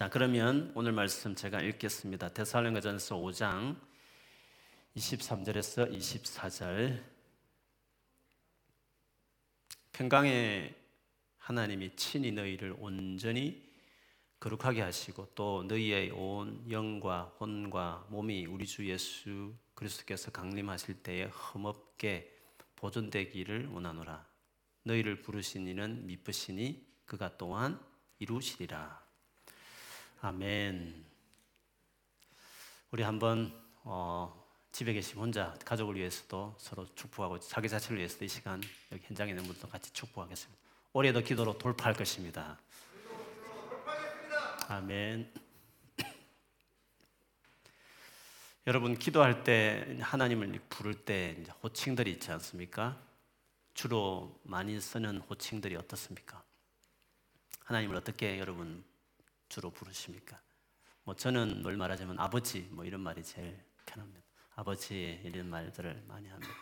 자, 그러면 오늘 말씀 제가 읽겠습니다. 데살로니가전서 5장 23절에서 24절. 평강의 하나님이 친히 너희를 온전히 거룩하게 하시고 또 너희의 온 영과 혼과 몸이 우리 주 예수 그리스도께서 강림하실 때에 흠없게 보존되기를 원하노라. 너희를 부르신 이는 미쁘시니 그가 또한 이루시리라. 아멘. 우리 한번 어, 집에 계신 혼자 가족을 위해서도 서로 축복하고 자기 자신을 위해서도 이 시간 여기 현장에 있는 분들도 같이 축복하겠습니다. 올해도 기도로 돌파할 것입니다. 아멘. 여러분 기도할 때 하나님을 부를 때 호칭들이 있지 않습니까? 주로 많이 쓰는 호칭들이 어떻습니까? 하나님을 어떻게 여러분 주로 부르십니까? 뭐 저는 뭘 말하자면 아버지 뭐 이런 말이 제일 편합니다. 아버지 이런 말들을 많이 합니다.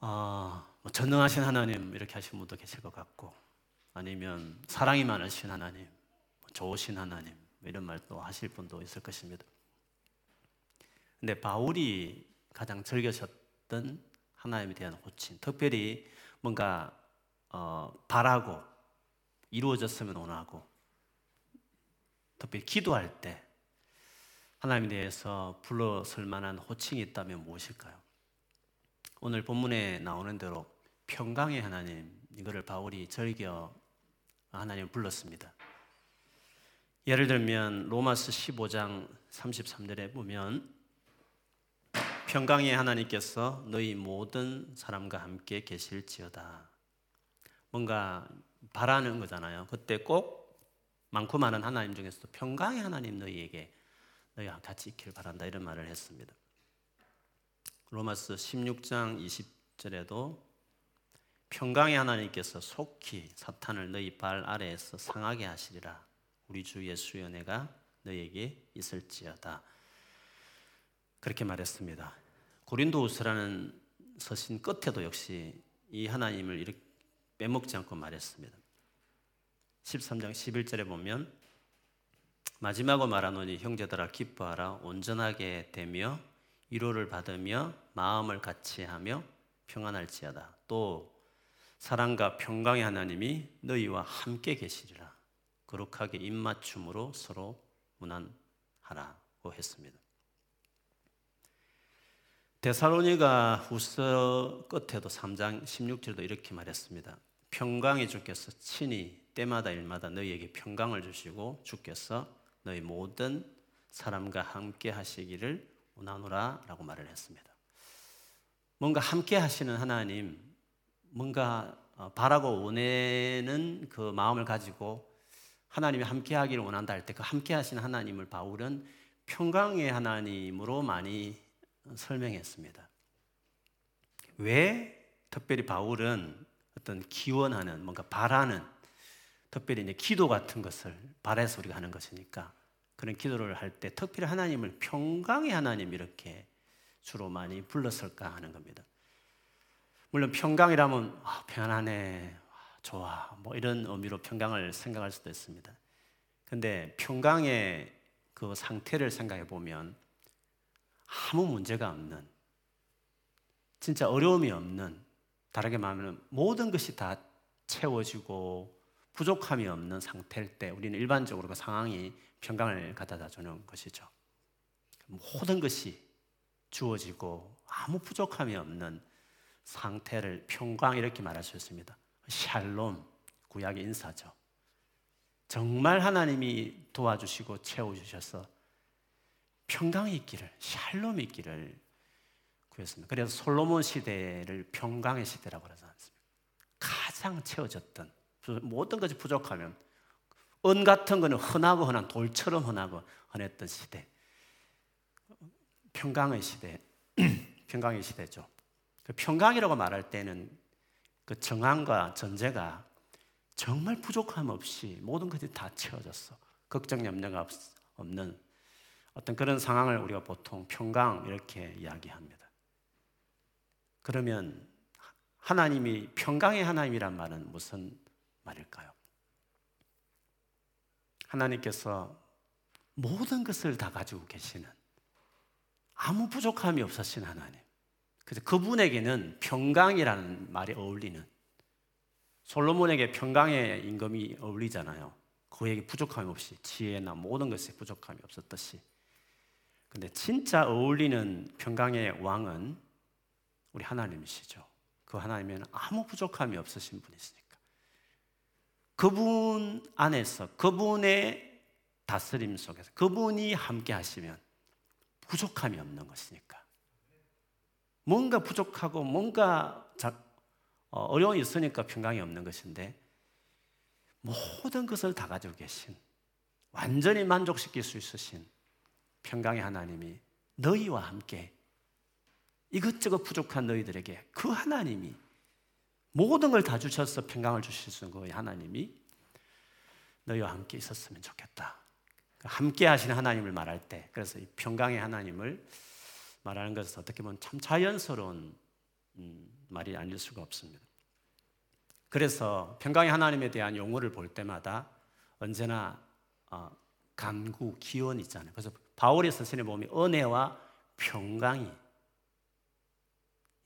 어, 뭐 전능하신 하나님 이렇게 하시는 분도 계실 것 같고 아니면 사랑이 많으신 하나님, 뭐 좋으신 하나님 뭐 이런 말도 하실 분도 있을 것입니다. 근데 바울이 가장 즐겨셨던 하나님에 대한 호칭, 특별히 뭔가 어, 바라고 이루어졌으면 원하고 특별히 기도할 때 하나님에 대해서 불러설 만한 호칭이 있다면 무엇일까요? 오늘 본문에 나오는 대로 평강의 하나님 이거를 바울이 즐겨 하나님 불렀습니다. 예를 들면 로마스 15장 33절에 보면 평강의 하나님께서 너희 모든 사람과 함께 계실지어다. 뭔가 바라는 거잖아요. 그때 꼭 많고 많은 하나님 중에서도 평강의 하나님 너희에게 너희와 같이 있기를 바란다 이런 말을 했습니다. 로마스 16장 20절에도 평강의 하나님께서 속히 사탄을 너희 발 아래에서 상하게 하시리라. 우리 주 예수의 은혜가 너희에게 있을지어다. 그렇게 말했습니다. 고린도후서라는 서신 끝에도 역시 이 하나님을 이렇게 빼먹지 않고 말했습니다. 13장 11절에 보면 마지막으로 말하노니 형제들아 기뻐하라 온전하게 되며 위로를 받으며 마음을 같이 하며 평안할지어다. 또 사랑과 평강의 하나님이 너희와 함께 계시리라. 거룩하게 입맞춤으로 서로 무난하라고 했습니다. 데살로니가 후서 끝에도 3장 16절도 이렇게 말했습니다. 평강의 주께서 친히 때마다 일마다 너희에게 평강을 주시고 주께서 너희 모든 사람과 함께 하시기를 원하노라 라고 말을 했습니다. 뭔가 함께 하시는 하나님, 뭔가 어, 바라고 원하는 그 마음을 가지고 하나님이 함께 하기를 원한다 할 때 그 함께 하시는 하나님을 바울은 평강의 하나님으로 많이 설명했습니다. 왜 특별히 바울은 어떤 기원하는 뭔가 바라는 특별히 이제 기도 같은 것을 바라서 우리가 하는 것이니까 그런 기도를 할 때 특별히 하나님을 평강의 하나님 이렇게 주로 많이 불렀을까 하는 겁니다. 물론 평강이라면 아, 편안해, 아, 좋아, 뭐 이런 의미로 평강을 생각할 수도 있습니다. 근데 평강의 그 상태를 생각해 보면 아무 문제가 없는 진짜 어려움이 없는 다르게 말하면 모든 것이 다 채워지고 부족함이 없는 상태일 때 우리는 일반적으로 그 상황이 평강을 갖다 주는 것이죠. 모든 것이 주어지고 아무 부족함이 없는 상태를 평강 이렇게 말할 수 있습니다. 샬롬 구약의 인사죠. 정말 하나님이 도와주시고 채워주셔서 평강이 있기를, 샬롬이 있기를 구했습니다. 그래서 솔로몬 시대를 평강의 시대라고 그러지 않습니까? 가장 채워졌던 모든 것이 부족하면 은 같은 거는 흔하고 흔한 돌처럼 흔하고 흔했던 시대. 평강의 시대, 평강의 시대죠. 그 평강이라고 말할 때는 그 정황과 전제가 정말 부족함 없이 모든 것이 다 채워졌어. 걱정 염려가 없는 어떤 그런 상황을 우리가 보통 평강 이렇게 이야기합니다. 그러면 하나님이 평강의 하나님이란 말은 무슨 말일까요? 하나님께서 모든 것을 다 가지고 계시는 아무 부족함이 없으신 하나님. 그래서 그분에게는 평강이라는 말이 어울리는 솔로몬에게 평강의 임금이 어울리잖아요. 그에게 부족함이 없이 지혜나 모든 것에 부족함이 없었듯이. 근데 진짜 어울리는 평강의 왕은 우리 하나님이시죠. 그 하나님은 아무 부족함이 없으신 분이시니까. 그분 안에서 그분의 다스림 속에서 그분이 함께 하시면 부족함이 없는 것이니까. 뭔가 부족하고 뭔가 어, 어려움이 있으니까 평강이 없는 것인데 모든 것을 다 가지고 계신 완전히 만족시킬 수 있으신 평강의 하나님이 너희와 함께 이것저것 부족한 너희들에게 그 하나님이 모든 걸 다 주셔서 평강을 있는 그 하나님이 너희와 함께 있었으면 좋겠다. 함께 하시는 하나님을 말할 때 그래서 이 평강의 하나님을 말하는 것은 어떻게 보면 참 자연스러운 음, 말이 아닐 수가 없습니다. 그래서 평강의 하나님에 대한 용어를 볼 때마다 언제나 어, 간구, 기원 있잖아요. 그래서 바울의 선생님 보면 은혜와 평강이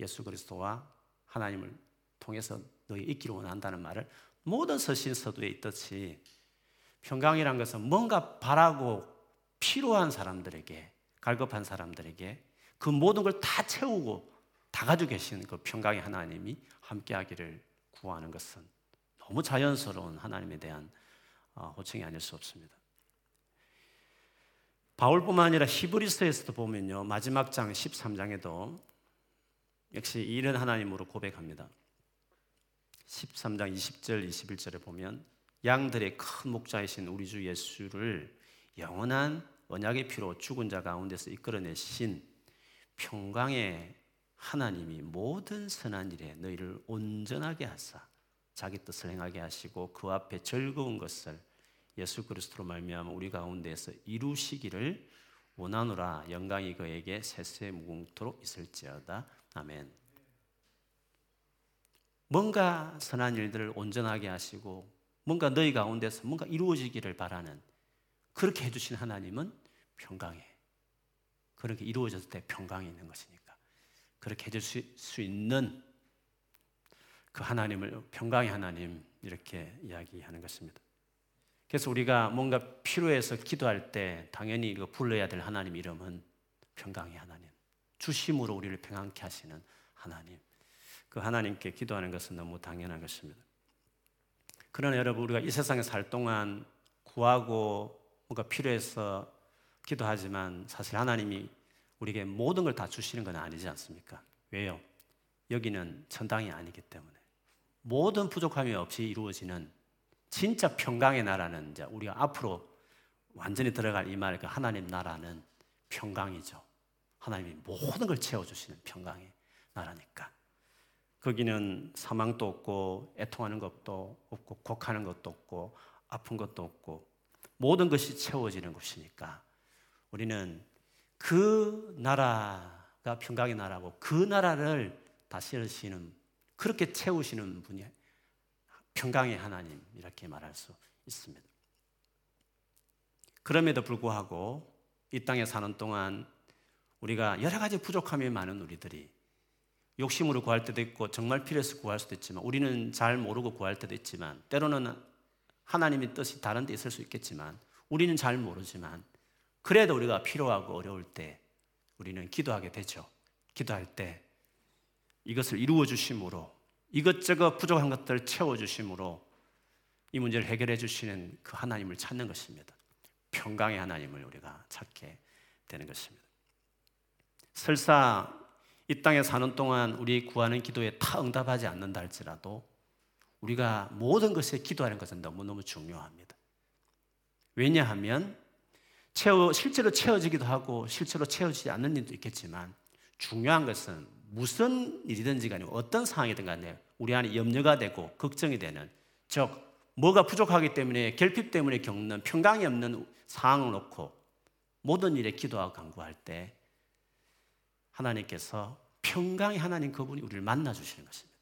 예수 그리스도와 하나님을 통해서 너희 있기를 원한다는 말을 모든 서신 서두에 있듯이 평강이란 것은 뭔가 바라고 필요한 사람들에게 갈급한 사람들에게 그 모든 걸 다 채우고 다 가지고 계신 그 평강의 하나님이 함께하기를 구하는 것은 너무 자연스러운 하나님에 대한 어, 호칭이 아닐 수 없습니다. 바울뿐만 아니라 히브리서에서도 보면요 마지막 장 13장에도 역시 이런 하나님으로 고백합니다. 13장 20절 21절에 보면 양들의 큰 목자이신 우리 주 예수를 영원한 언약의 피로 죽은 자 가운데서 이끌어내신 평강의 하나님이 모든 선한 일에 너희를 온전하게 하사 자기 뜻을 행하게 하시고 그 앞에 즐거운 것을 예수 그리스도로 말미암아 우리 가운데서 이루시기를 원하노라 영광이 그에게 세세 무궁토록 있을지어다 아멘. 뭔가 선한 일들을 온전하게 하시고 뭔가 너희 가운데서 뭔가 이루어지기를 바라는 그렇게 해주신 하나님은 평강해. 그렇게 이루어졌을 때 평강이 있는 것이니까. 그렇게 해줄 수 있는 그 하나님을 평강의 하나님 이렇게 이야기하는 것입니다. 그래서 우리가 뭔가 필요해서 기도할 때 당연히 이거 불러야 될 하나님 이름은 평강의 하나님. 주심으로 우리를 평안케 하시는 하나님. 그 하나님께 기도하는 것은 너무 당연한 것입니다. 그러나 여러분 우리가 이 세상에 살 동안 구하고 뭔가 필요해서 기도하지만 사실 하나님이 우리에게 모든 걸 다 주시는 건 아니지 않습니까? 왜요? 여기는 천당이 아니기 때문에 모든 부족함이 없이 이루어지는 진짜 평강의 나라는 이제 우리가 앞으로 완전히 들어갈 이 말, 그 하나님 나라는 평강이죠. 하나님이 모든 걸 채워주시는 평강의 나라니까. 거기는 사망도 없고, 애통하는 것도 없고, 곡하는 것도 없고, 아픈 것도 없고, 모든 것이 채워지는 곳이니까 우리는 그 나라가 평강의 나라고 그 나라를 다스리시는 그렇게 채우시는 분이 평강의 하나님 이렇게 말할 수 있습니다. 그럼에도 불구하고 이 땅에 사는 동안 우리가 여러 가지 부족함이 많은 우리들이 욕심으로 구할 때도 있고 정말 필요해서 구할 수도 있지만 우리는 잘 모르고 구할 때도 있지만 때로는 하나님의 뜻이 다른 데 있을 수 있겠지만 우리는 잘 모르지만 그래도 우리가 필요하고 어려울 때 우리는 기도하게 되죠. 기도할 때 이것을 이루어 주심으로 이것저것 부족한 것들을 채워 주심으로 이 문제를 해결해 주시는 그 하나님을 찾는 것입니다. 평강의 하나님을 우리가 찾게 되는 것입니다. 설사 이 땅에 사는 동안 우리 구하는 기도에 다 응답하지 않는다 할지라도 우리가 모든 것에 기도하는 것은 너무너무 중요합니다. 왜냐하면 채워, 실제로 채워지기도 하고 실제로 채워지지 않는 일도 있겠지만 중요한 것은 무슨 일이든지 간에 어떤 상황이든 간에 우리 안에 염려가 되고 걱정이 되는 즉 뭐가 부족하기 때문에 결핍 때문에 겪는 평강이 없는 상황을 놓고 모든 일에 기도하고 간구할 때 하나님께서 평강의 하나님 그분이 우리를 만나 주시는 것입니다.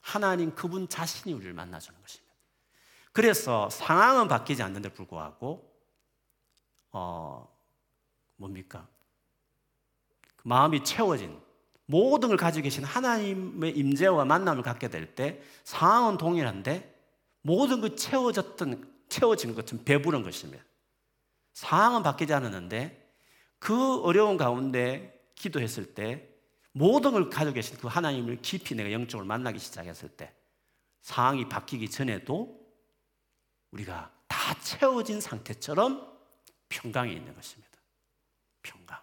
하나님 그분 자신이 우리를 만나 주는 것입니다. 그래서 상황은 바뀌지 않는데 불구하고 어 뭡니까? 그 마음이 채워진 모든 걸 가지고 계신 하나님의 임재와 만남을 갖게 될 때 상황은 동일한데 모든 그 채워졌던 채워진 것은 배부른 것입니다. 상황은 바뀌지 않았는데 그 어려운 가운데 기도했을 때 모든 걸 가지고 계신 그 하나님을 깊이 내가 영적으로 만나기 시작했을 때 상황이 바뀌기 전에도 우리가 다 채워진 상태처럼 평강이 있는 것입니다. 평강.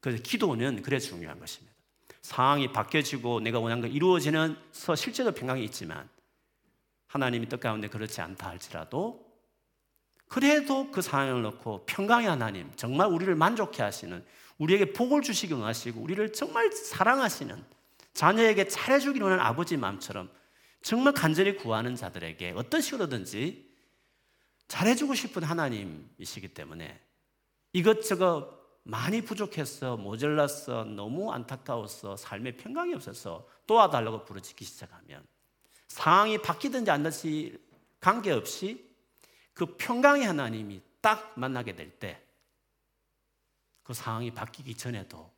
그래서 기도는 그래 중요한 것입니다. 상황이 바뀌어지고 내가 원하는 거 이루어지면서 실제로 평강이 있지만 하나님이 뜻 가운데 그렇지 않다 할지라도 그래도 그 상황을 놓고 평강의 하나님, 정말 우리를 만족해 하시는, 우리에게 복을 주시기 원하시고, 우리를 정말 사랑하시는, 자녀에게 잘해주기 원하는 아버지 마음처럼 정말 간절히 구하는 자들에게 어떤 식으로든지 잘해주고 싶은 하나님이시기 때문에 이것저것 많이 부족했어, 모자랐어, 너무 안타까웠어, 삶에 평강이 없어서 도와달라고 부르짖기 시작하면 상황이 바뀌든지 안 되든지 관계없이 그 평강의 하나님이 딱 만나게 될 때 그 상황이 바뀌기 전에도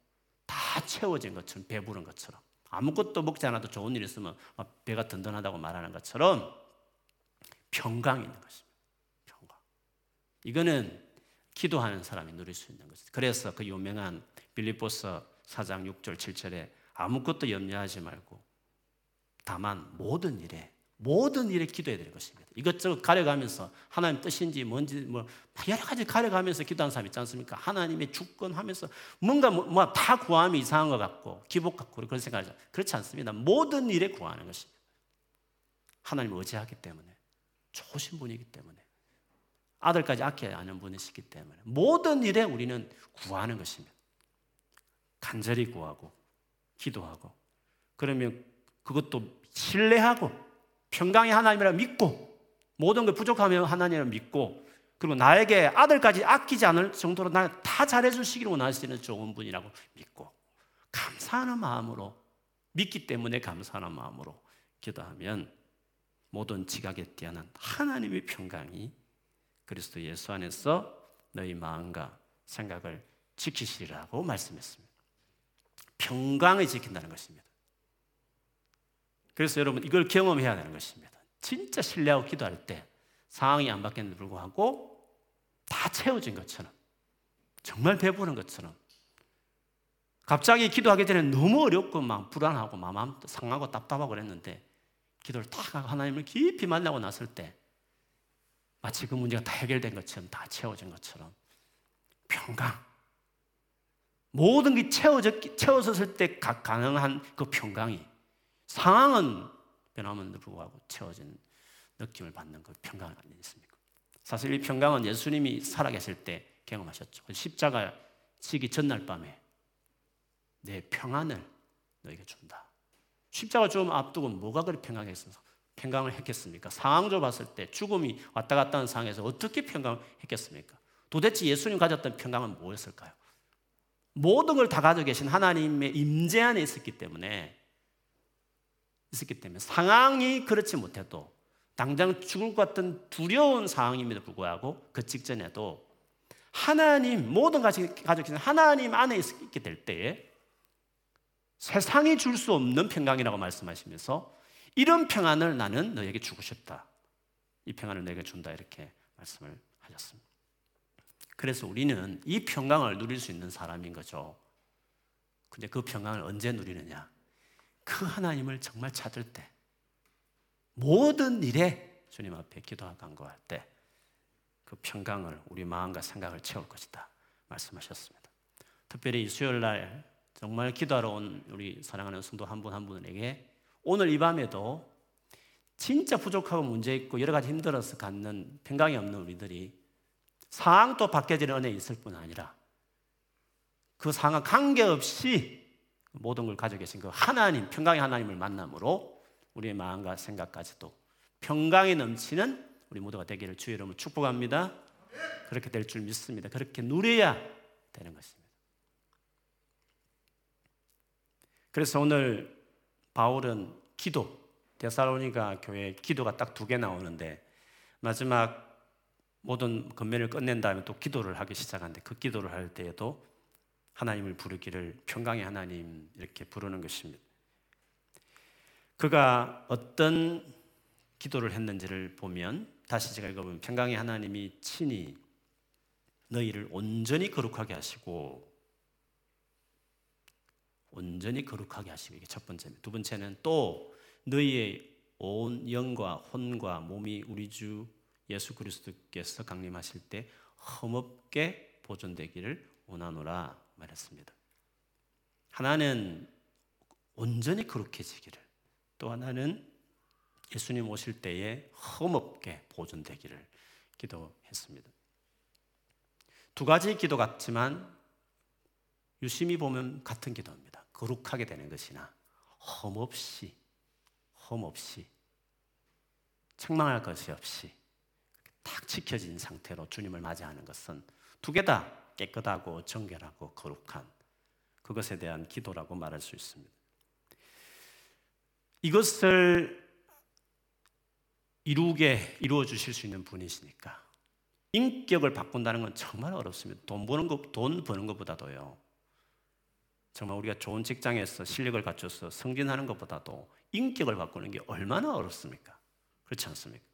다 채워진 것처럼 배부른 것처럼 아무것도 먹지 않아도 좋은 일 있으면 배가 든든하다고 말하는 것처럼 평강이 있는 것입니다. 평강. 이거는 기도하는 사람이 누릴 수 있는 것입니다. 그래서 그 유명한 빌립보서 4장 6절 7절에 아무것도 염려하지 말고 다만 모든 일에 모든 일에 기도해야 될 것입니다. 이것저것 가려가면서 하나님 뜻인지 뭔지 뭐 여러 가지 가려가면서 기도하는 사람 있지 않습니까? 하나님의 주권 하면서 뭔가 뭐다 뭐 구하면 이상한 것 같고 기복 같고 그런 생각하죠. 그렇지 않습니다. 모든 일에 구하는 것입니다. 하나님을 의지하기 때문에 좋으신 분이기 때문에 아들까지 아껴야 하는 분이시기 때문에 모든 일에 우리는 구하는 것입니다. 간절히 구하고 기도하고 그러면 그것도 신뢰하고 평강의 하나님이라 믿고 모든 걸 부족하면 하나님을 믿고 그리고 나에게 아들까지 아끼지 않을 정도로 나를 다 잘해주시기를 원하시는 좋은 분이라고 믿고 감사하는 마음으로 믿기 때문에 감사하는 마음으로 기도하면 모든 지각에 뛰어난 하나님의 평강이 그리스도 예수 안에서 너희 마음과 생각을 지키시리라고 말씀했습니다. 평강을 지킨다는 것입니다. 그래서 여러분 이걸 경험해야 되는 것입니다. 진짜 신뢰하고 기도할 때 상황이 안 바뀌는데 불구하고 다 채워진 것처럼 정말 배부른 것처럼 갑자기 기도하기 전에 너무 어렵고 막 불안하고 마음 상하고 답답하고 그랬는데 기도를 딱 하고 하나님을 깊이 만나고 났을 때 마치 그 문제가 다 해결된 것처럼 다 채워진 것처럼 평강 모든 게 채워졌, 채워졌을 때 가능한 그 평강이 상황은 변함에도 불구하고 채워진 느낌을 받는 그 평강 아니겠습니까? 사실 이 평강은 예수님이 살아계실 때 경험하셨죠. 십자가 지기 전날 밤에 내 평안을 너에게 준다. 십자가 좀 앞두고 뭐가 그리 있어서 평강을 했겠습니까? 상황적으로 봤을 때 죽음이 왔다 갔다 하는 상황에서 어떻게 평강을 했겠습니까? 도대체 예수님 가졌던 평강은 뭐였을까요? 모든 걸 다 가지고 계신 하나님의 임재 안에 있었기 때문에 있었기 때문에 상황이 그렇지 못해도 당장 죽을 것 같은 두려운 상황임에도 불구하고 그 직전에도 하나님 모든 계신 하나님 안에 있게 될 때에 세상이 줄 수 없는 평강이라고 말씀하시면서 이런 평안을 나는 너에게 주고 싶다. 이 평안을 너에게 준다 이렇게 말씀을 하셨습니다. 그래서 우리는 이 평강을 누릴 수 있는 사람인 거죠. 근데 그 평강을 언제 누리느냐? 그 하나님을 정말 찾을 때 모든 일에 주님 앞에 기도하고 간구할 때 그 평강을 우리 마음과 생각을 채울 것이다 말씀하셨습니다. 특별히 이 수요일 날 정말 기도하러 온 우리 사랑하는 성도 한 분 한 분에게 오늘 이 밤에도 진짜 부족하고 문제 있고 여러 가지 힘들어서 갖는 평강이 없는 우리들이 상황도 바뀌어지는 은혜 있을 뿐 아니라 그 상황 관계없이 모든 걸 가지고 계신 그 하나님, 평강의 하나님을 만남으로 우리의 마음과 생각까지도 평강이 넘치는 우리 모두가 되기를 주의 이름으로 축복합니다. 그렇게 될 줄 믿습니다. 그렇게 누려야 되는 것입니다. 그래서 오늘 바울은 기도, 데살로니가 교회 기도가 딱 두 개 나오는데 마지막 모든 건면을 끝낸 다음에 또 기도를 하기 시작하는데 그 기도를 할 때에도 하나님을 부르기를 평강의 하나님 이렇게 부르는 것입니다. 그가 어떤 기도를 했는지를 보면 다시 제가 읽어보면 평강의 하나님이 친히 너희를 온전히 거룩하게 하시고 온전히 거룩하게 하시고 이게 첫 번째입니다. 두 번째는 또 너희의 온 영과 혼과 몸이 우리 주 예수 그리스도께서 강림하실 때 흠없게 보존되기를 원하노라 말했습니다. 하나는 온전히 거룩해지기를 또 하나는 예수님 오실 때에 흠없게 보존되기를 기도했습니다. 두 가지 기도 같지만 유심히 보면 같은 기도입니다. 거룩하게 되는 것이나 흠없이 흠없이 책망할 것이 없이 딱 지켜진 상태로 주님을 맞이하는 것은 두 개 다 깨끗하고 정결하고 거룩한 그것에 대한 기도라고 말할 수 있습니다. 이것을 이루게 이루어 주실 수 있는 분이시니까 인격을 바꾼다는 건 정말 어렵습니다. 돈 버는 것, 돈 버는 것보다도요. 정말 우리가 좋은 직장에서 실력을 갖춰서 승진하는 것보다도 인격을 바꾸는 게 얼마나 어렵습니까? 그렇지 않습니까?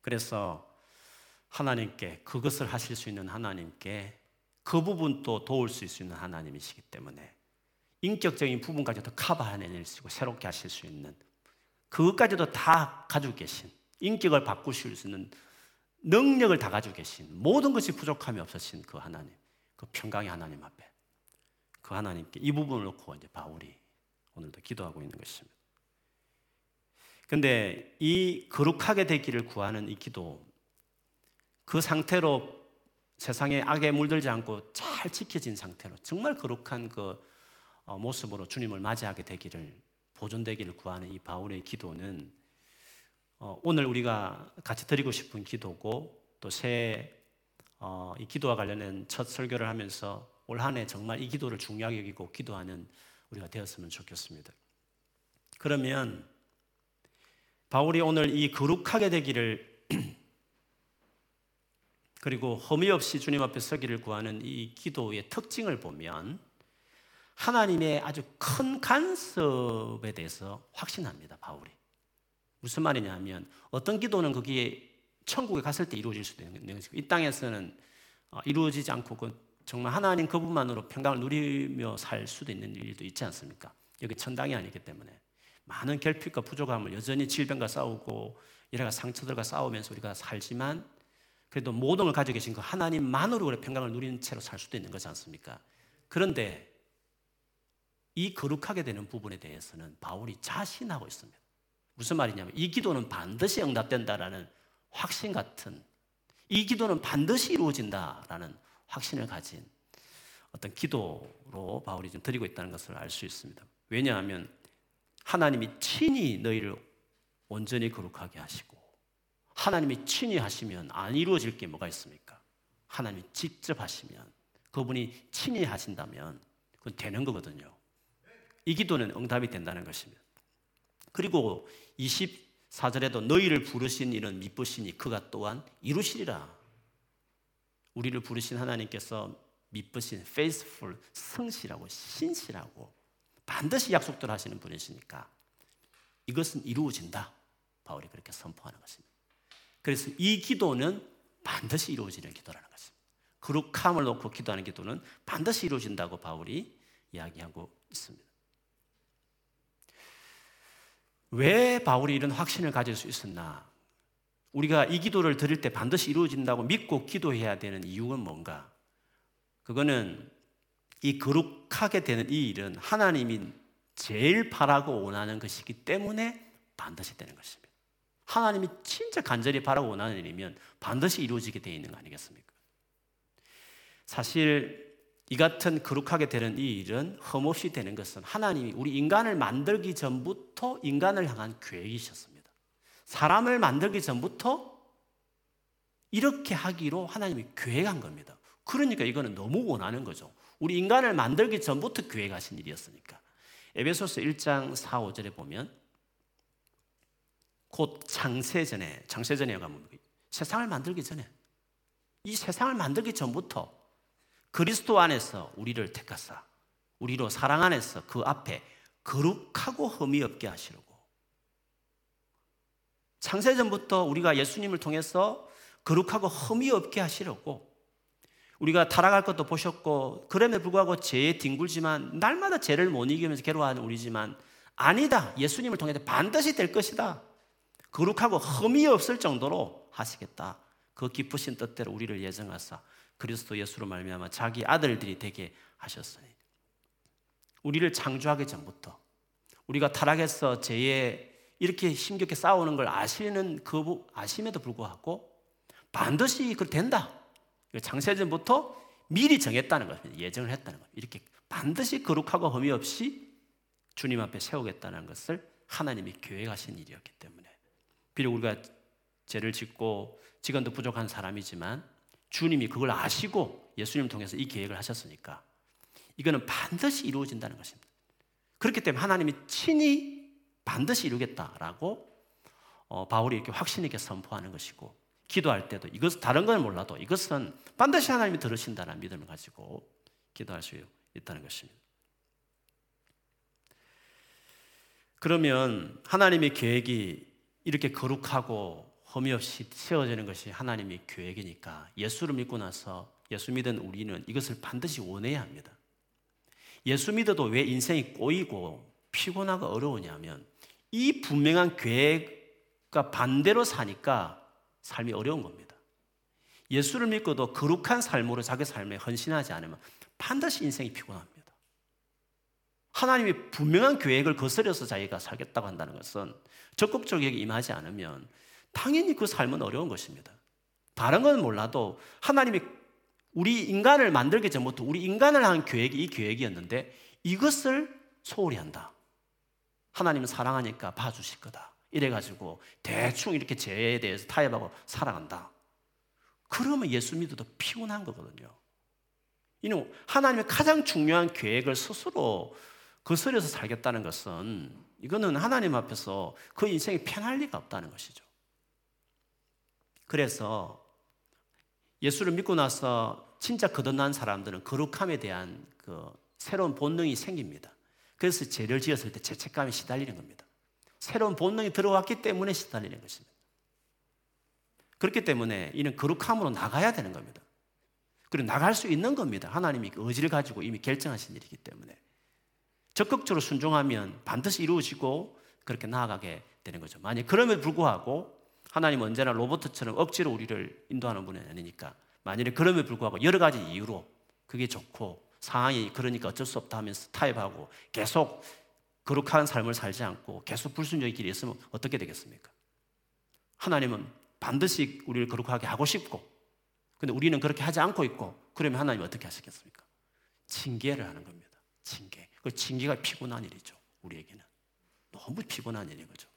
그래서 하나님께 그것을 하실 수 있는 하나님께 그 부분도 도울 수 있는 하나님이시기 때문에 인격적인 부분까지도 커버해낼 수 있고 새롭게 하실 수 있는 그것까지도 다 가지고 계신 인격을 바꾸실 수 있는 능력을 다 가지고 계신 모든 것이 부족함이 없으신 그 하나님 그 평강의 하나님 앞에 그 하나님께 이 부분을 놓고 이제 바울이 오늘도 기도하고 있는 것입니다. 근데 이 거룩하게 되기를 구하는 이 기도 그 상태로 세상에 악에 물들지 않고 잘 지켜진 상태로 정말 거룩한 그 어, 모습으로 주님을 맞이하게 되기를 보존되기를 구하는 이 바울의 기도는 어, 오늘 우리가 같이 드리고 싶은 기도고 또새이 어, 기도와 관련된 첫 설교를 하면서 올 한 해 정말 이 기도를 중요하게 여기고 기도하는 우리가 되었으면 좋겠습니다. 그러면 바울이 오늘 이 거룩하게 되기를 그리고 허미 없이 주님 앞에 서기를 구하는 이 기도의 특징을 보면 하나님의 아주 큰 간섭에 대해서 확신합니다, 바울이. 무슨 말이냐 하면 어떤 기도는 거기에 천국에 갔을 때 이루어질 수도 있는 것이고 이 땅에서는 어, 이루어지지 않고 그 정말 하나님 그분만으로 평강을 누리며 살 수도 있는 일도 있지 않습니까? 여기 천당이 아니기 때문에 많은 결핍과 부족함을 여전히 질병과 싸우고 이래가 상처들과 싸우면서 우리가 살지만 그래도 모든 걸 가지고 계신 그 하나님만으로 우리 평강을 누리는 채로 살 수도 있는 거지 않습니까? 그런데 이 거룩하게 되는 부분에 대해서는 바울이 자신하고 있습니다. 무슨 말이냐면 이 기도는 반드시 응답된다라는 확신 같은 이 기도는 반드시 이루어진다라는 확신을 가진 어떤 기도로 바울이 좀 드리고 있다는 것을 알 수 있습니다. 왜냐하면 하나님이 친히 너희를 온전히 거룩하게 하시고 하나님이 친히 하시면 안 이루어질 게 뭐가 있습니까? 하나님이 직접 하시면 그분이 친히 하신다면 그건 되는 거거든요. 이 기도는 응답이 된다는 것입니다. 그리고 24절에도 너희를 부르신 이는 미쁘시니 그가 또한 이루시리라. 우리를 부르신 하나님께서 미쁘신 faithful 성실하고 신실하고 반드시 약속들 하시는 분이시니까 이것은 이루어진다. 바울이 그렇게 선포하는 것입니다. 그래서 이 기도는 반드시 이루어지는 기도라는 것입니다. 거룩함을 놓고 기도하는 기도는 반드시 이루어진다고 바울이 이야기하고 있습니다. 왜 바울이 이런 확신을 가질 수 있었나? 우리가 이 기도를 드릴 때 반드시 이루어진다고 믿고 기도해야 되는 이유는 뭔가? 그거는 이 거룩하게 되는 이 일은 하나님이 제일 바라고 원하는 것이기 때문에 반드시 되는 것입니다. 하나님이 진짜 간절히 바라고 원하는 일이면 반드시 이루어지게 되어 있는 거 아니겠습니까? 사실 이 같은 거룩하게 되는 이 일은 흠없이 되는 것은 하나님이 우리 인간을 만들기 전부터 인간을 향한 계획이셨습니다. 사람을 만들기 전부터 이렇게 하기로 하나님이 계획한 겁니다. 그러니까 이거는 너무 원하는 거죠. 우리 인간을 만들기 전부터 계획하신 일이었으니까. 에베소서 1장 4, 5절에 보면 곧 창세전에 창세전에 가면 세상을 만들기 전에 이 세상을 만들기 전부터 그리스도 안에서 우리를 택하사 우리로 사랑 안에서 그 앞에 거룩하고 흠이 없게 하시려고. 창세전부터 우리가 예수님을 통해서 거룩하고 흠이 없게 하시려고 우리가 타락할 것도 보셨고 그럼에도 불구하고 죄에 뒹굴지만 날마다 죄를 못 이기면서 괴로워하는 우리지만 아니다. 예수님을 통해서 반드시 될 것이다 거룩하고 흠이 없을 정도로 하시겠다 그 기쁘신 뜻대로 우리를 예정하사 그리스도 예수로 말미암아 자기 아들들이 되게 하셨으니 우리를 창조하기 전부터 우리가 타락해서 죄에 이렇게 힘겹게 싸우는 걸 아시는 그 아심에도 불구하고 반드시 그 된다. 장세전부터 미리 정했다는 것입니다. 예정을 했다는 것. 이렇게 반드시 거룩하고 흠이 없이 주님 앞에 세우겠다는 것을 하나님이 계획하신 일이었기 때문에 비록 우리가 죄를 짓고 지금도 부족한 사람이지만 주님이 그걸 아시고 예수님 통해서 이 계획을 하셨으니까 이거는 반드시 이루어진다는 것입니다. 그렇기 때문에 하나님이 친히 반드시 이루겠다라고 어, 바울이 이렇게 확신 있게 선포하는 것이고 기도할 때도 이것 다른 건 몰라도 이것은 반드시 하나님이 들으신다는 믿음을 가지고 기도할 수 있다는 것입니다. 그러면 하나님의 계획이 이렇게 거룩하고 험이 없이 세워지는 것이 하나님의 계획이니까 예수를 믿고 나서 예수 믿은 우리는 이것을 반드시 원해야 합니다. 예수 믿어도 왜 인생이 꼬이고 피곤하고 어려우냐면 이 분명한 계획과 반대로 사니까 삶이 어려운 겁니다. 예수를 믿고도 거룩한 삶으로 자기 삶에 헌신하지 않으면 반드시 인생이 피곤합니다. 하나님이 분명한 계획을 거스려서 자기가 살겠다고 한다는 것은 적극적이게 임하지 않으면 당연히 그 삶은 어려운 것입니다. 다른 건 몰라도 하나님이 우리 인간을 만들기 전부터 우리 인간을 한 계획이 이 계획이었는데 이것을 소홀히 한다. 하나님은 사랑하니까 봐주실 거다. 이래가지고 대충 이렇게 죄에 대해서 타협하고 살아간다. 그러면 예수 믿어도 피곤한 거거든요. 이는 하나님의 가장 중요한 계획을 스스로 거스려서 살겠다는 것은 이거는 하나님 앞에서 그 인생이 편할 리가 없다는 것이죠. 그래서 예수를 믿고 나서 진짜 거듭난 사람들은 거룩함에 대한 그 새로운 본능이 생깁니다. 그래서 죄를 지었을 때 죄책감에 시달리는 겁니다. 새로운 본능이 들어왔기 때문에 시달리는 것입니다. 그렇기 때문에 이는 거룩함으로 나가야 되는 겁니다. 그리고 나갈 수 있는 겁니다. 하나님이 그 의지를 가지고 이미 결정하신 일이기 때문에. 적극적으로 순종하면 반드시 이루어지고 그렇게 나아가게 되는 거죠. 만약 그럼에도 불구하고 하나님 언제나 로봇처럼 억지로 우리를 인도하는 분이 아니니까 만일에 그럼에도 불구하고 여러 가지 이유로 그게 좋고 상황이 그러니까 어쩔 수 없다 하면서 타협하고 계속 거룩한 삶을 살지 않고 계속 불순종의 길이 있으면 어떻게 되겠습니까? 하나님은 반드시 우리를 거룩하게 하고 싶고 근데 우리는 그렇게 하지 않고 있고 그러면 하나님 어떻게 하시겠습니까? 징계를 하는 겁니다. 징계. 그 징계가 피곤한 일이죠. 우리에게는. 너무 피곤한 일인 거죠.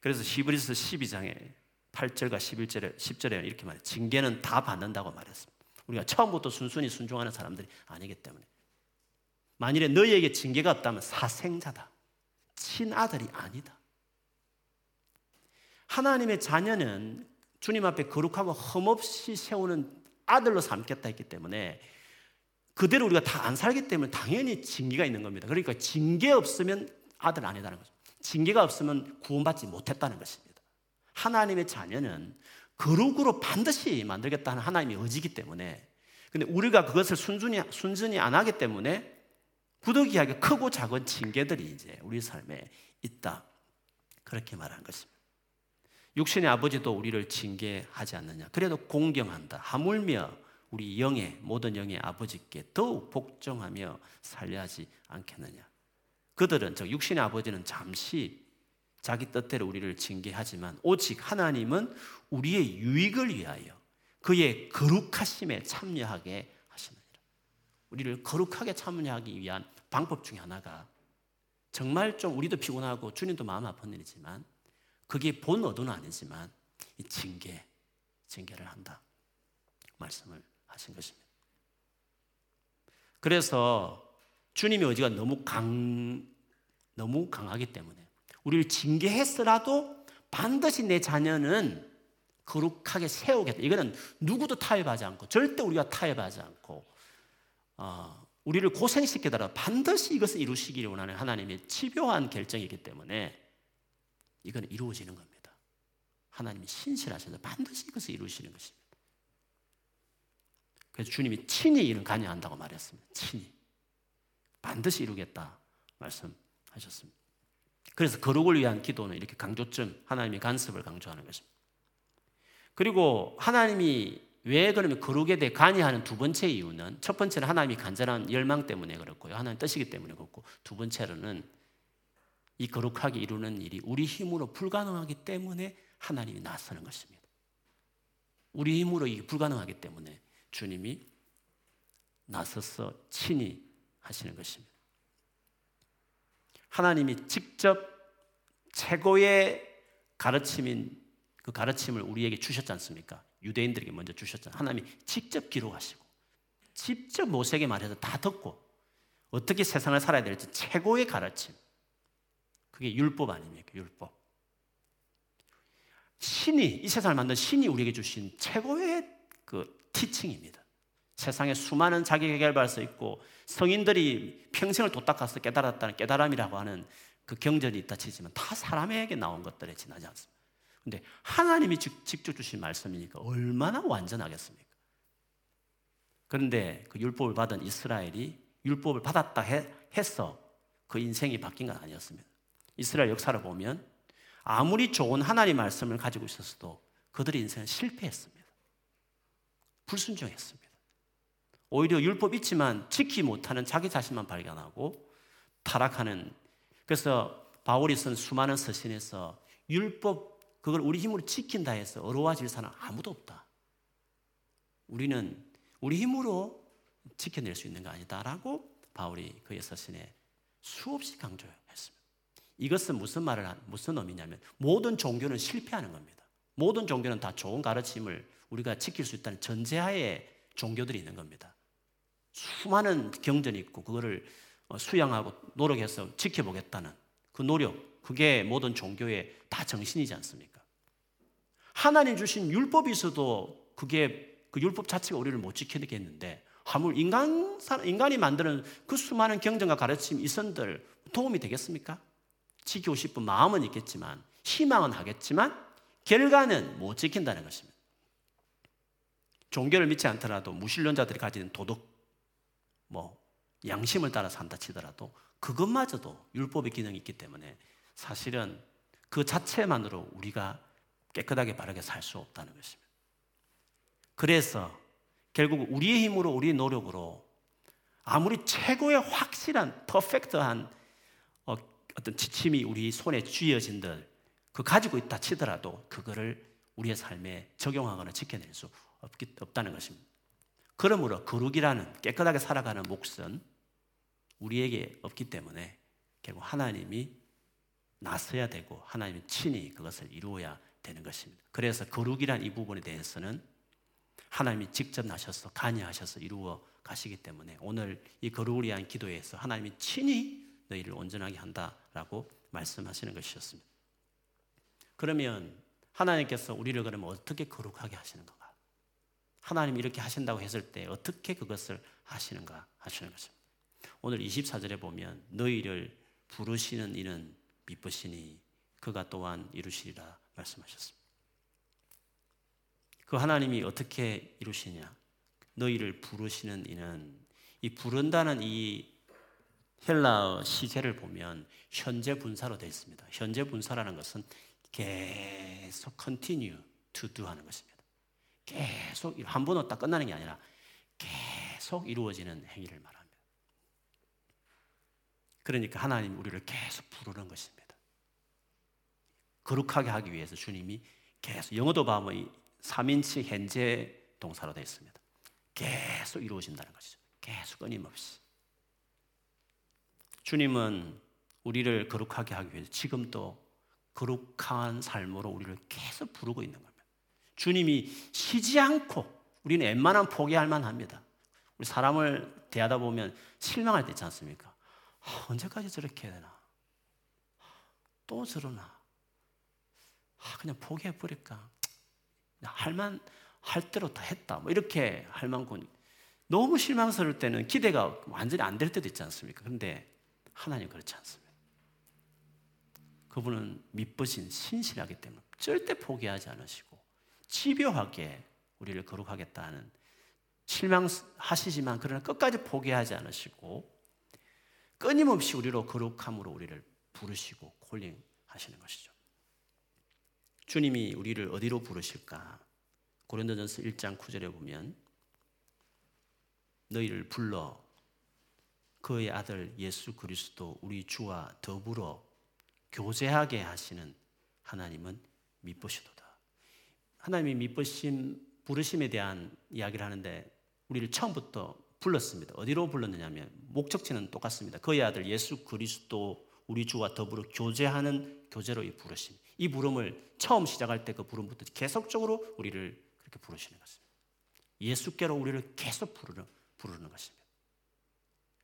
그래서 히브리서 12장에 8절과 11절에 10절에 이렇게 말해요. 징계는 다 받는다고 말했습니다. 우리가 처음부터 순순히 순종하는 사람들이 아니기 때문에. 만일에 너희에게 징계가 없다면 사생자다. 친아들이 아니다. 하나님의 자녀는 주님 앞에 거룩하고 흠없이 세우는 아들로 삼겠다 했기 때문에 그대로 우리가 다 안 살기 때문에 당연히 징계가 있는 겁니다. 그러니까 징계 없으면 아들 아니다는 거죠. 징계가 없으면 구원받지 못했다는 것입니다. 하나님의 자녀는 거룩으로 반드시 만들겠다는 하나님의 의지이기 때문에 근데 우리가 그것을 순순히, 순순히 안 하기 때문에 부득이하게 크고 작은 징계들이 이제 우리 삶에 있다. 그렇게 말한 것입니다. 육신의 아버지도 우리를 징계하지 않느냐. 그래도 공경한다. 하물며 우리 영의 모든 영의 아버지께 더욱 복종하며 살려 하지 않겠느냐. 그들은 즉 육신의 아버지는 잠시 자기 뜻대로 우리를 징계하지만 오직 하나님은 우리의 유익을 위하여 그의 거룩하심에 참여하게 하시느니라. 우리를 거룩하게 참여하기 위한 방법 중에 하나가 정말 좀 우리도 피곤하고 주님도 마음 아픈 일이지만 그게 본 의도는 아니지만 이 징계, 징계를 한다. 말씀을 하신 것입니다. 그래서 주님의 의지가 너무 강, 너무 강하기 때문에 우리를 징계했으라도 반드시 내 자녀는 거룩하게 세우겠다. 이거는 누구도 타협하지 않고 절대 우리가 타협하지 않고 어, 우리를 고생시키더라도 반드시 이것을 이루시기를 원하는 하나님의 집요한 결정이기 때문에 이건 이루어지는 겁니다. 하나님이 신실하셔서 반드시 이것을 이루시는 것입니다. 그래서 주님이 친히 이를 관여한다고 말했습니다. 친히 반드시 이루겠다 말씀하셨습니다. 그래서 거룩을 위한 기도는 이렇게 강조점 하나님의 간섭을 강조하는 것입니다. 그리고 하나님이 왜 그러면 거룩에 대해 관여하는 두 번째 이유는 첫 번째는 하나님이 간절한 열망 때문에 그렇고요. 하나님 뜻이기 때문에 그렇고 두 번째로는 이 거룩하게 이루는 일이 우리 힘으로 불가능하기 때문에 하나님이 나서는 것입니다. 우리 힘으로 이게 불가능하기 때문에 주님이 나서서 친히 하시는 것입니다. 하나님이 직접 최고의 가르침인 그 가르침을 우리에게 주셨지 않습니까? 유대인들에게 먼저 주셨잖아요. 하나님이 직접 기록하시고 직접 모세에게 말해서 다 듣고 어떻게 세상을 살아야 될지 최고의 가르침. 그게 율법 아닙니까? 율법. 신이 이 세상을 만든 신이 우리에게 주신 최고의 그 티칭입니다. 세상에 수많은 자기개발서 있고 성인들이 평생을 도닦아서 깨달았다는 깨달음이라고 하는 그 경전이 있다 치지만 다 사람에게 나온 것들에 지나지 않습니다. 근데 하나님이 직접 주신 말씀이니까 얼마나 완전하겠습니까? 그런데 그 율법을 받은 이스라엘이 율법을 받았다 해서 그 인생이 바뀐 건 아니었습니다. 이스라엘 역사를 보면 아무리 좋은 하나님 말씀을 가지고 있었어도 그들의 인생은 실패했습니다. 불순종했습니다. 오히려 율법 있지만 지키 못하는 자기 자신만 발견하고 타락하는 그래서 바울이 쓴 수많은 서신에서 율법 그걸 우리 힘으로 지킨다 해서 어려워질 사람 아무도 없다. 우리는 우리 힘으로 지켜낼 수 있는 거 아니다라고 바울이 그의 서신에 수없이 강조했습니다. 이것은 무슨 말을 무슨 의미냐면 모든 종교는 실패하는 겁니다. 모든 종교는 다 좋은 가르침을 우리가 지킬 수 있다는 전제하에 종교들이 있는 겁니다. 수많은 경전이 있고 그거를 어, 수양하고 노력해서 지켜보겠다는 그 노력, 그게 모든 종교의 다 정신이지 않습니까? 하나님 주신 율법이 있어도 그게 그 율법 자체가 우리를 못 지켜내겠는데 하물 인간 인간이 만드는 그 수많은 경전과 가르침 이선들 도움이 되겠습니까? 지키고 싶은 마음은 있겠지만 희망은 하겠지만 결과는 못 지킨다는 것입니다. 종교를 믿지 않더라도 무신론자들이 가지는 도덕 뭐 양심을 따라 산다 치더라도 그것마저도 율법의 기능이 있기 때문에 사실은 그 자체만으로 우리가 깨끗하게 바르게 살 수 없다는 것입니다. 그래서 결국 우리의 힘으로 우리의 노력으로 아무리 최고의 확실한 퍼펙트한 어, 어떤 지침이 우리 손에 쥐어진들 그 가지고 있다 치더라도 그거를 우리의 삶에 적용하거나 지켜낼 수 없기, 없다는 것입니다. 그러므로 거룩이라는 깨끗하게 살아가는 몫은 우리에게 없기 때문에 결국 하나님이 나서야 되고 하나님이 친히 그것을 이루어야 되는 것입니다. 그래서 거룩이란 이 부분에 대해서는 하나님이 직접 나셔서 관여하셔서 이루어 가시기 때문에 오늘 이 거룩을 위한 기도에서 하나님이 친히 너희를 온전하게 한다라고 말씀하시는 것이었습니다. 그러면 하나님께서 우리를 그러면 어떻게 거룩하게 하시는가? 하나님이 이렇게 하신다고 했을 때 어떻게 그것을 하시는가 하시는 것입니다. 오늘 24절에 보면 너희를 부르시는 이는 미쁘시니 그가 또한 이루시리라 말씀하셨습니다. 그 하나님이 어떻게 이루시냐? 너희를 부르시는 이는 이 부른다는 이 헬라어 시제를 보면 현재 분사로 되어 있습니다. 현재 분사라는 것은 계속 continue to do 하는 것입니다. 계속 한 번으로 딱 끝나는 게 아니라 계속 이루어지는 행위를 말합니다. 그러니까 하나님 우리를 계속 부르는 것입니다. 거룩하게 하기 위해서 주님이 계속 영어도 보면 3인치 현재 동사로 되어 있습니다. 계속 이루어진다는 것이죠. 계속 끊임없이. 주님은 우리를 거룩하게 하기 위해서 지금도 거룩한 삶으로 우리를 계속 부르고 있는 겁니다. 주님이 쉬지 않고 우리는 웬만하면 포기할 만합니다. 우리 사람을 대하다 보면 실망할 때 있지 않습니까? 아, 언제까지 저렇게 해야 되나? 또 저러나? 아, 그냥 포기해 버릴까? 할만 할 대로 다 했다. 뭐 이렇게 할 만큼 너무 실망스러울 때는 기대가 완전히 안 될 때도 있지 않습니까? 그런데 하나님 그렇지 않습니다. 그분은 믿으신 신실하기 때문에 절대 포기하지 않으시고 집요하게 우리를 거룩하겠다는 실망하시지만 그러나 끝까지 포기하지 않으시고 끊임없이 우리로 거룩함으로 우리를 부르시고 콜링하시는 것이죠. 주님이 우리를 어디로 부르실까? 고린도전서 1장 9절에 보면 너희를 불러 그의 아들 예수 그리스도 우리 주와 더불어 교제하게 하시는 하나님은 미쁘시도다. 하나님이 미쁘심 부르심에 대한 이야기를 하는데 우리를 처음부터 불렀습니다. 어디로 불렀느냐면 목적지는 똑같습니다. 그의 아들 예수 그리스도 우리 주와 더불어 교제하는 교제로 이 부르심. 이 부름을 처음 시작할 때 그 부름부터 계속적으로 우리를 그렇게 부르시는 것입니다. 예수께로 우리를 계속 부르는, 부르는 것입니다.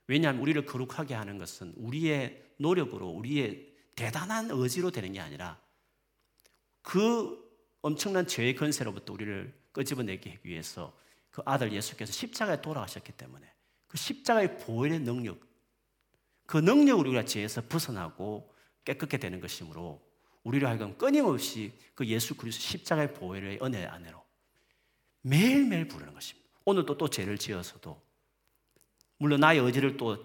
왜냐하면 우리를 거룩하게 하는 것은 우리의 노력으로 우리의 대단한 의지로 되는 게 아니라 그 엄청난 죄의 건세로부터 우리를 끄집어내기 위해서 그 아들 예수께서 십자가에 돌아가셨기 때문에 그 십자가의 보혈의 능력, 그 능력으로 우리가 죄에서 벗어나고 깨끗게 되는 것이므로 우리를 하여금 끊임없이 그 예수 그리스도 십자가의 보혈의 은혜 안에로 매일매일 부르는 것입니다. 오늘도 또 죄를 지어서도 물론 나의 의지를 또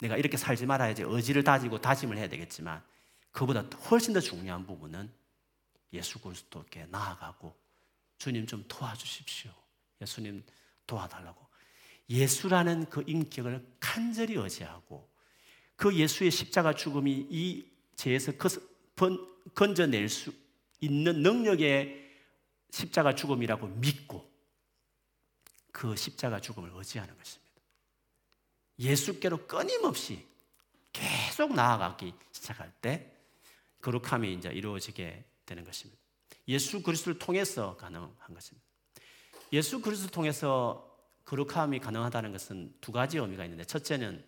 내가 이렇게 살지 말아야지 의지를 다지고 다짐을 해야 되겠지만 그보다 훨씬 더 중요한 부분은 예수 그리스도께 나아가고 주님 좀 도와주십시오. 예수님 도와달라고. 예수라는 그 인격을 간절히 의지하고 그 예수의 십자가 죽음이 이 죄에서 건져낼 수 있는 능력의 십자가 죽음이라고 믿고 그 십자가 죽음을 의지하는 것입니다. 예수께로 끊임없이 계속 나아가기 시작할 때 거룩함이 이제 이루어지게 되는 것입니다. 예수 그리스도를 통해서 가능한 것입니다. 예수 그리스도를 통해서 거룩함이 가능하다는 것은 두 가지 의미가 있는데 첫째는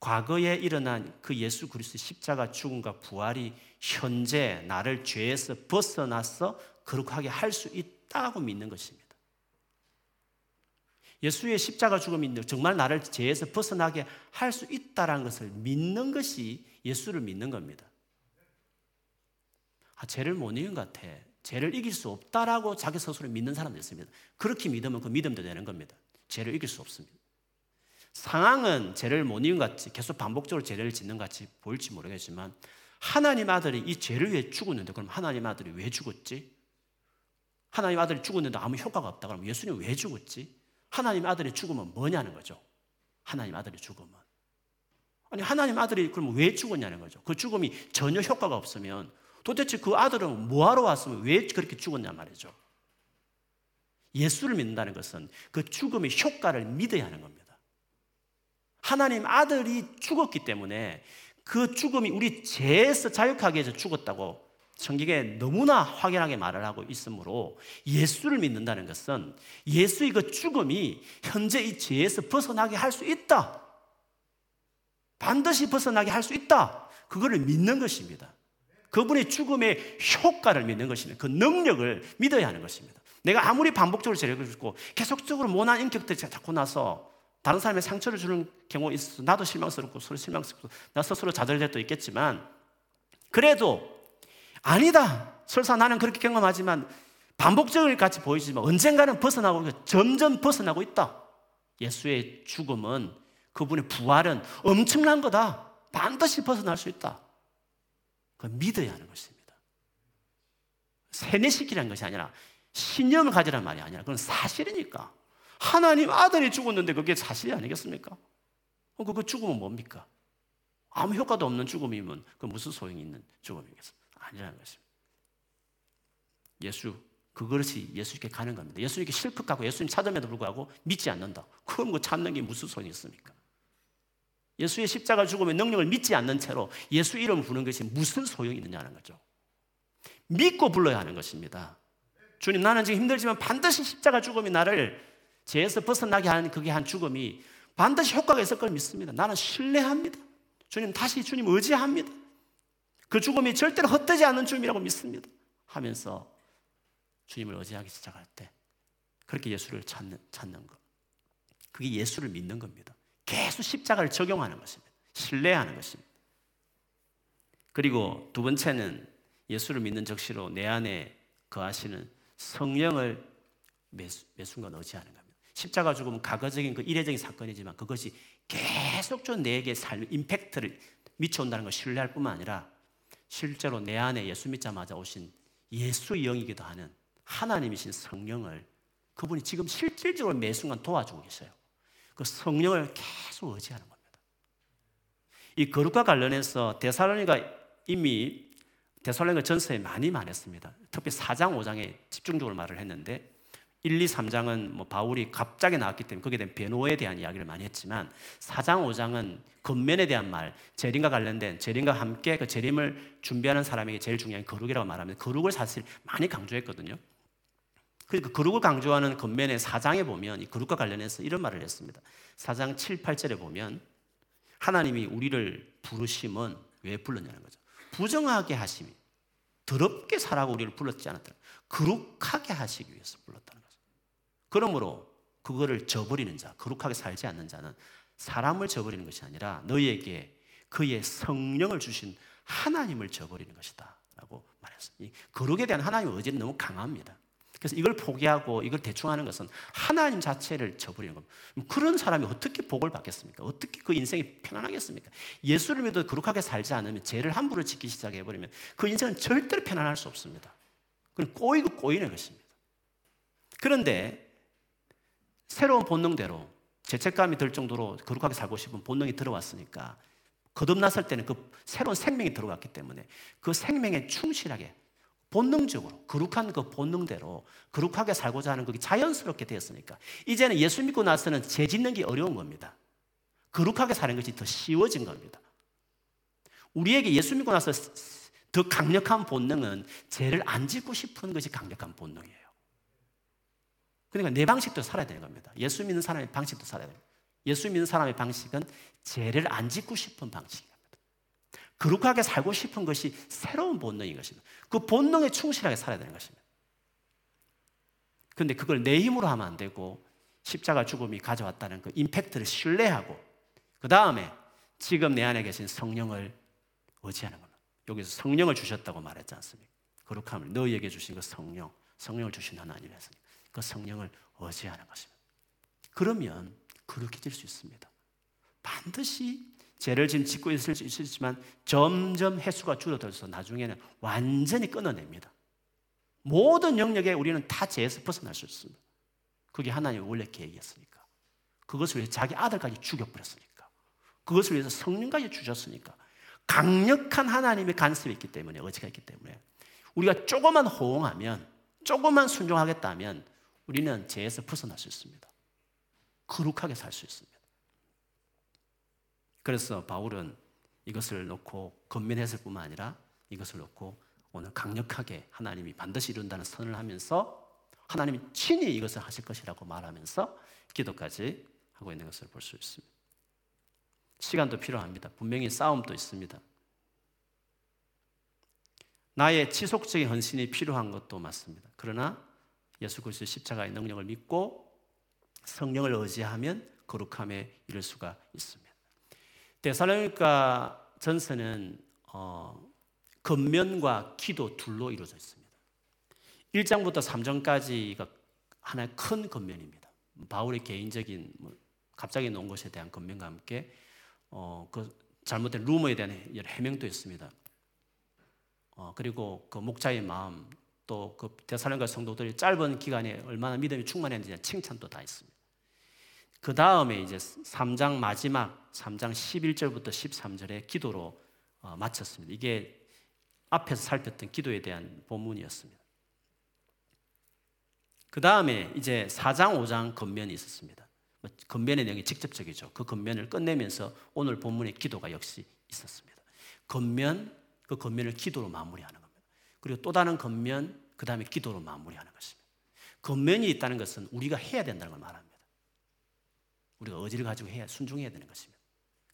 과거에 일어난 그 예수 그리스도 십자가 죽음과 부활이 현재 나를 죄에서 벗어나서 거룩하게 할 수 있다고 믿는 것입니다. 예수의 십자가 죽음이 정말 나를 죄에서 벗어나게 할 수 있다라는 것을 믿는 것이 예수를 믿는 겁니다. 아, 죄를 못 이긴 것 같아. 죄를 이길 수 없다라고 자기 스스로 믿는 사람도 있습니다. 그렇게 믿으면 그 믿음도 되는 겁니다. 죄를 이길 수 없습니다. 상황은 죄를 못 이긴 것 같이 계속 반복적으로 죄를 짓는 것 같이 보일지 모르겠지만 하나님 아들이 이 죄를 위해 죽었는데 그럼 하나님 아들이 왜 죽었지? 하나님 아들이 죽었는데 아무 효과가 없다 그러면 예수님 왜 죽었지? 하나님 아들이 죽으면 뭐냐는 거죠. 하나님 아들이 죽으면. 아니 하나님 아들이 그럼 왜 죽었냐는 거죠. 그 죽음이 전혀 효과가 없으면 도대체 그 아들은 뭐하러 왔으면 왜 그렇게 죽었냐 말이죠. 예수를 믿는다는 것은 그 죽음의 효과를 믿어야 하는 겁니다. 하나님 아들이 죽었기 때문에 그 죽음이 우리 죄에서 자유하게 해서 죽었다고 성경에 너무나 확연하게 말을 하고 있으므로 예수를 믿는다는 것은 예수의 그 죽음이 현재 이 죄에서 벗어나게 할 수 있다. 반드시 벗어나게 할 수 있다. 그거를 믿는 것입니다. 그분의 죽음의 효과를 믿는 것입니다. 그 능력을 믿어야 하는 것입니다. 내가 아무리 반복적으로 죄를 짓고 계속적으로 모난 인격들이 자꾸 나서 다른 사람의 상처를 주는 경우가 있어서 나도 실망스럽고 서로 실망스럽고 나 스스로 좌절될 도 있겠지만 그래도 아니다. 설사 나는 그렇게 경험하지만 반복적일 같이 보이지만 언젠가는 벗어나고 점점 벗어나고 있다. 예수의 죽음은 그분의 부활은 엄청난 거다. 반드시 벗어날 수 있다. 그 믿어야 하는 것입니다. 세뇌시키라는 것이 아니라 신념을 가지란 말이 아니라 그건 사실이니까. 하나님 아들이 죽었는데 그게 사실이 아니겠습니까? 그 죽음은 뭡니까? 아무 효과도 없는 죽음이면 그 무슨 소용이 있는 죽음이겠습니까? 아니라는 것입니다. 예수, 그것이 예수님께 가는 겁니다. 예수님께 실컷 가고 예수님 찾음에도 불구하고 믿지 않는다. 그럼 그 찾는 게 무슨 소용이 있습니까? 예수의 십자가 죽음의 능력을 믿지 않는 채로 예수 이름을 부르는 것이 무슨 소용이 있느냐는 거죠. 믿고 불러야 하는 것입니다. 주님, 나는 지금 힘들지만 반드시 십자가 죽음이 나를 죄에서 벗어나게 하는 그게 한 죽음이 반드시 효과가 있을 걸 믿습니다. 나는 신뢰합니다. 주님, 다시 주님 의지합니다. 그 죽음이 절대로 헛되지 않는 죽음이라고 믿습니다. 하면서 주님을 의지하기 시작할 때 그렇게 예수를 찾는, 찾는 것. 그게 예수를 믿는 겁니다. 계속 십자가를 적용하는 것입니다. 신뢰하는 것입니다. 그리고 두 번째는 예수를 믿는 적시로 내 안에 거하시는 성령을 매순간 의지하는 겁니다. 십자가 죽음은 과거적인 그 이례적인 사건이지만 그것이 계속적으로 내게 삶 임팩트를 미쳐온다는 걸 신뢰할 뿐만 아니라 실제로 내 안에 예수 믿자마자 오신 예수의 영이기도 하는 하나님이신 성령을 그분이 지금 실질적으로 매 순간 도와주고 계셔요. 그 성령을 계속 의지하는 겁니다. 이 거룩과 관련해서 데살로니가 이미 데살로니가 전서에 많이 말했습니다. 특히 4장, 5장에 집중적으로 말을 했는데 1, 2, 3장은 뭐 바울이 갑자기 나왔기 때문에 거기에 대한 변호에 대한 이야기를 많이 했지만 4장, 5장은 겉면에 대한 말, 재림과 관련된 재림과 함께 그 재림을 준비하는 사람에게 제일 중요한 거룩이라고 말하면 거룩을 사실 많이 강조했거든요. 그러니까 거룩을 강조하는 겉면의 4장에 보면 이 거룩과 관련해서 이런 말을 했습니다. 4장 7, 8절에 보면 하나님이 우리를 부르심은 왜 불렀냐는 거죠. 부정하게 하심이 더럽게 살라고 우리를 불렀지 않았다. 거룩하게 하시기 위해서 불렀다는 거죠. 그러므로 그거를 저버리는 자, 거룩하게 살지 않는 자는 사람을 저버리는 것이 아니라 너희에게 그의 성령을 주신 하나님을 저버리는 것이다. 라고 말했습니다. 거룩에 대한 하나님의 의지는 너무 강합니다. 그래서 이걸 포기하고 이걸 대충 하는 것은 하나님 자체를 저버리는 겁니다. 그런 사람이 어떻게 복을 받겠습니까? 어떻게 그 인생이 편안하겠습니까? 예수를 믿어 거룩하게 살지 않으면 죄를 함부로 짓기 시작해버리면 그 인생은 절대로 편안할 수 없습니다. 그건 꼬이고 꼬이는 것입니다. 그런데 새로운 본능대로 죄책감이 들 정도로 거룩하게 살고 싶은 본능이 들어왔으니까 거듭났을 때는 그 새로운 생명이 들어왔기 때문에 그 생명에 충실하게 본능적으로 거룩한 그 본능대로 거룩하게 살고자 하는 그게 자연스럽게 되었으니까 이제는 예수 믿고 나서는 죄 짓는 게 어려운 겁니다. 거룩하게 사는 것이 더 쉬워진 겁니다. 우리에게 예수 믿고 나서 더 강력한 본능은 죄를 안 짓고 싶은 것이 강력한 본능이에요. 그러니까 내 방식도 살아야 되는 겁니다. 예수 믿는 사람의 방식도 살아야 됩니다. 예수 믿는 사람의 방식은 죄를 안 짓고 싶은 방식. 거룩하게 살고 싶은 것이 새로운 본능인 것입니다. 그 본능에 충실하게 살아야 되는 것입니다. 그런데 그걸 내 힘으로 하면 안 되고 십자가 죽음이 가져왔다는 그 임팩트를 신뢰하고 그 다음에 지금 내 안에 계신 성령을 의지하는 겁니다. 여기서 성령을 주셨다고 말했지 않습니까? 거룩함을 너희에게 주신 그 성령, 성령을 주신 하나님이 했으니까 그 성령을 의지하는 것입니다. 그러면 거룩해질 수 있습니다. 반드시 죄를 지금 짓고 있을 수 있지만 점점 횟수가 줄어들어서 나중에는 완전히 끊어냅니다. 모든 영역에 우리는 다 죄에서 벗어날 수 있습니다. 그게 하나님의 원래 계획이었으니까. 그것을 위해 자기 아들까지 죽여버렸으니까. 그것을 위해서 성령까지 주셨으니까. 강력한 하나님의 간섭이 있기 때문에, 의지가 있기 때문에. 우리가 조금만 호응하면, 조금만 순종하겠다면, 우리는 죄에서 벗어날 수 있습니다. 거룩하게 살 수 있습니다. 그래서 바울은 이것을 놓고 건면했을 뿐만 아니라 이것을 놓고 오늘 강력하게 하나님이 반드시 이룬다는 선을 하면서 하나님이 친히 이것을 하실 것이라고 말하면서 기도까지 하고 있는 것을 볼 수 있습니다. 시간도 필요합니다. 분명히 싸움도 있습니다. 나의 지속적인 헌신이 필요한 것도 맞습니다. 그러나 예수 그리스도의 십자가의 능력을 믿고 성령을 의지하면 거룩함에 이를 수가 있습니다. 데살로니가 전서는 어, 겉면과 기도 둘로 이루어져 있습니다. 1장부터 3장까지가 하나의 큰 겉면입니다. 바울의 개인적인 뭐 갑자기 놓은 것에 대한 겉면과 함께 어, 그 잘못된 루머에 대한 해명도 있습니다. 어, 그리고 그 목자의 마음 또그 데살로니가 성도들이 짧은 기간에 얼마나 믿음이 충만했는지 칭찬도 다 있습니다. 그 다음에 이제 3장 마지막 3장 11절부터 13절의 기도로 어, 마쳤습니다. 이게 앞에서 살폈던 기도에 대한 본문이었습니다. 그 다음에 이제 4장, 5장 건면이 있었습니다. 뭐 건면의 내용이 직접적이죠. 그 건면을 끝내면서 오늘 본문의 기도가 역시 있었습니다. 건면, 그 건면을 기도로 마무리하는 겁니다. 그리고 또 다른 건면, 그 다음에 기도로 마무리하는 것입니다. 건면이 있다는 것은 우리가 해야 된다는 걸 말합니다. 우리가 의지를 가지고 해야 순종해야 되는 것입니다.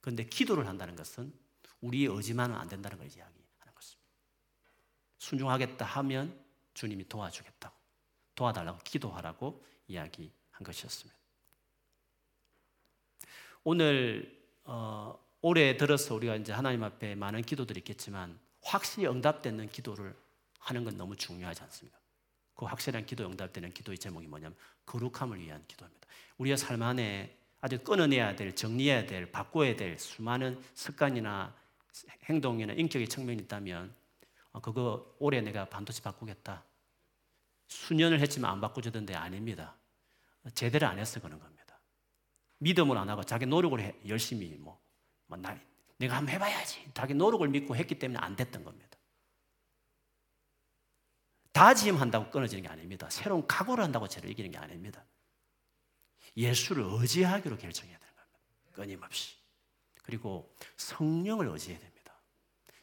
그런데 기도를 한다는 것은 우리의 의지만은 안 된다는 걸 이야기하는 것입니다. 순종하겠다 하면 주님이 도와주겠다고 도와달라고 기도하라고 이야기한 것이었습니다. 오늘 어, 올해 들어서 우리가 이제 하나님 앞에 많은 기도들이 있겠지만 확실히 응답되는 기도를 하는 건 너무 중요하지 않습니까? 그 확실한 기도 응답되는 기도의 제목이 뭐냐면 거룩함을 위한 기도입니다. 우리의 삶 안에 아주 끊어내야 될, 정리해야 될, 바꿔야 될 수많은 습관이나 행동이나 인격의 측면이 있다면 어, 그거 올해 내가 반드시 바꾸겠다. 수년을 했지만 안 바꾸지던데 아닙니다. 제대로 안 해서 그런 겁니다. 믿음을 안 하고 자기 노력을 해, 열심히 뭐, 뭐 나, 내가 한번 해봐야지. 자기 노력을 믿고 했기 때문에 안 됐던 겁니다. 다짐한다고 끊어지는 게 아닙니다. 새로운 각오를 한다고 죄를 이기는 게 아닙니다. 예수를 의지하기로 결정해야 되는 겁니다. 끊임없이. 그리고 성령을 의지해야 됩니다.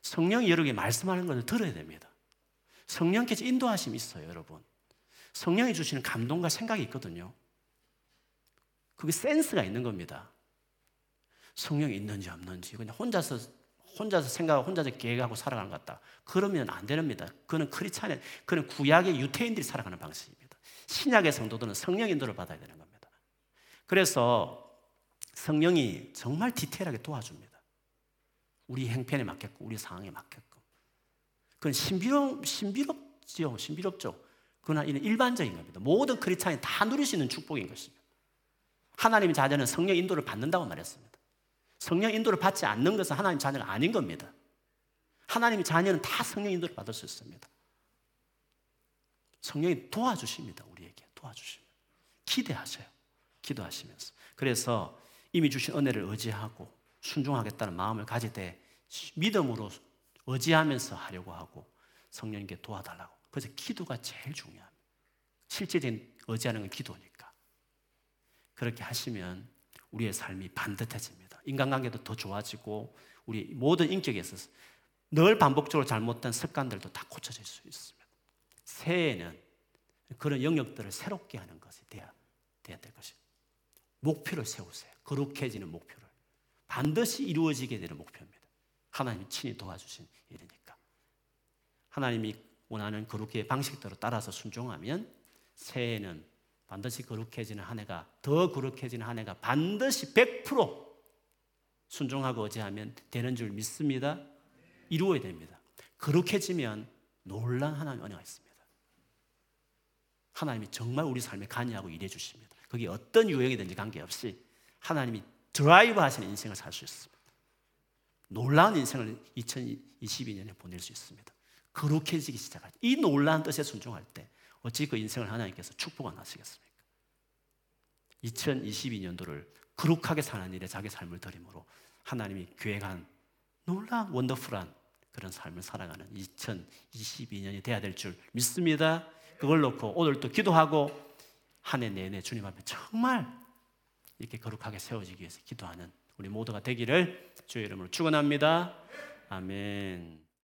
성령이 여러분에게 말씀하는 것을 들어야 됩니다. 성령께서 인도하심이 있어요, 여러분. 성령이 주시는 감동과 생각이 있거든요. 그게 센스가 있는 겁니다. 성령이 있는지 없는지 그냥 혼자서 혼자서 생각하고 혼자서 계획하고 살아가는 것 같다. 그러면 안 됩니다. 그는 크리스찬의 그는 구약의 유태인들이 살아가는 방식입니다. 신약의 성도들은 성령 인도를 받아야 되는 겁니다. 그래서 성령이 정말 디테일하게 도와줍니다. 우리 행편에 맞게끔, 우리 상황에 맞게끔. 그건 신비롭, 신비롭죠. 신비롭죠. 그러나 이는 일반적인 겁니다. 모든 크리스찬이 다 누릴 수 있는 축복인 것입니다. 하나님의 자녀는 성령 인도를 받는다고 말했습니다. 성령 인도를 받지 않는 것은 하나님 자녀가 아닌 겁니다. 하나님의 자녀는 다 성령 인도를 받을 수 있습니다. 성령이 도와주십니다. 우리에게 도와주십니다. 기대하세요. 기도하시면서. 그래서 이미 주신 은혜를 의지하고 순종하겠다는 마음을 가질 때 믿음으로 의지하면서 하려고 하고 성령님께 도와달라고. 그래서 기도가 제일 중요합니다. 실제적인 의지하는 건 기도니까. 그렇게 하시면 우리의 삶이 반듯해집니다. 인간관계도 더 좋아지고 우리 모든 인격에 있어서 늘 반복적으로 잘못된 습관들도 다 고쳐질 수 있습니다. 새해에는 그런 영역들을 새롭게 하는 것이 돼야, 돼야 될 것입니다. 목표를 세우세요. 거룩해지는 목표를. 반드시 이루어지게 되는 목표입니다. 하나님이 친히 도와주신 일이니까. 하나님이 원하는 거룩의 방식대로 따라서 순종하면 새해에는 반드시 거룩해지는 한 해가 더 거룩해지는 한 해가 반드시 100% 순종하고 의지하면 되는 줄 믿습니다. 이루어야 됩니다. 거룩해지면 놀란 하나님 은혜가 있습니다. 하나님이 정말 우리 삶에 관여하고 일해 주십니다. 그게 어떤 유형이든지 관계없이 하나님이 드라이브 하시는 인생을 살 수 있습니다. 놀라운 인생을 2022년에 보낼 수 있습니다. 거룩해지기 시작할 때, 이 놀라운 뜻에 순종할 때 어찌 그 인생을 하나님께서 축복 안 하시겠습니까? 2022년도를 거룩하게 사는 일에 자기 삶을 드림으로 하나님이 계획한 놀라운 원더풀한 그런 삶을 살아가는 2022년이 돼야 될 줄 믿습니다. 그걸 놓고 오늘 또 기도하고 한 해 내내 주님 앞에 정말 이렇게 거룩하게 세워지기 위해서 기도하는 우리 모두가 되기를 주의 이름으로 축원합니다. 아멘.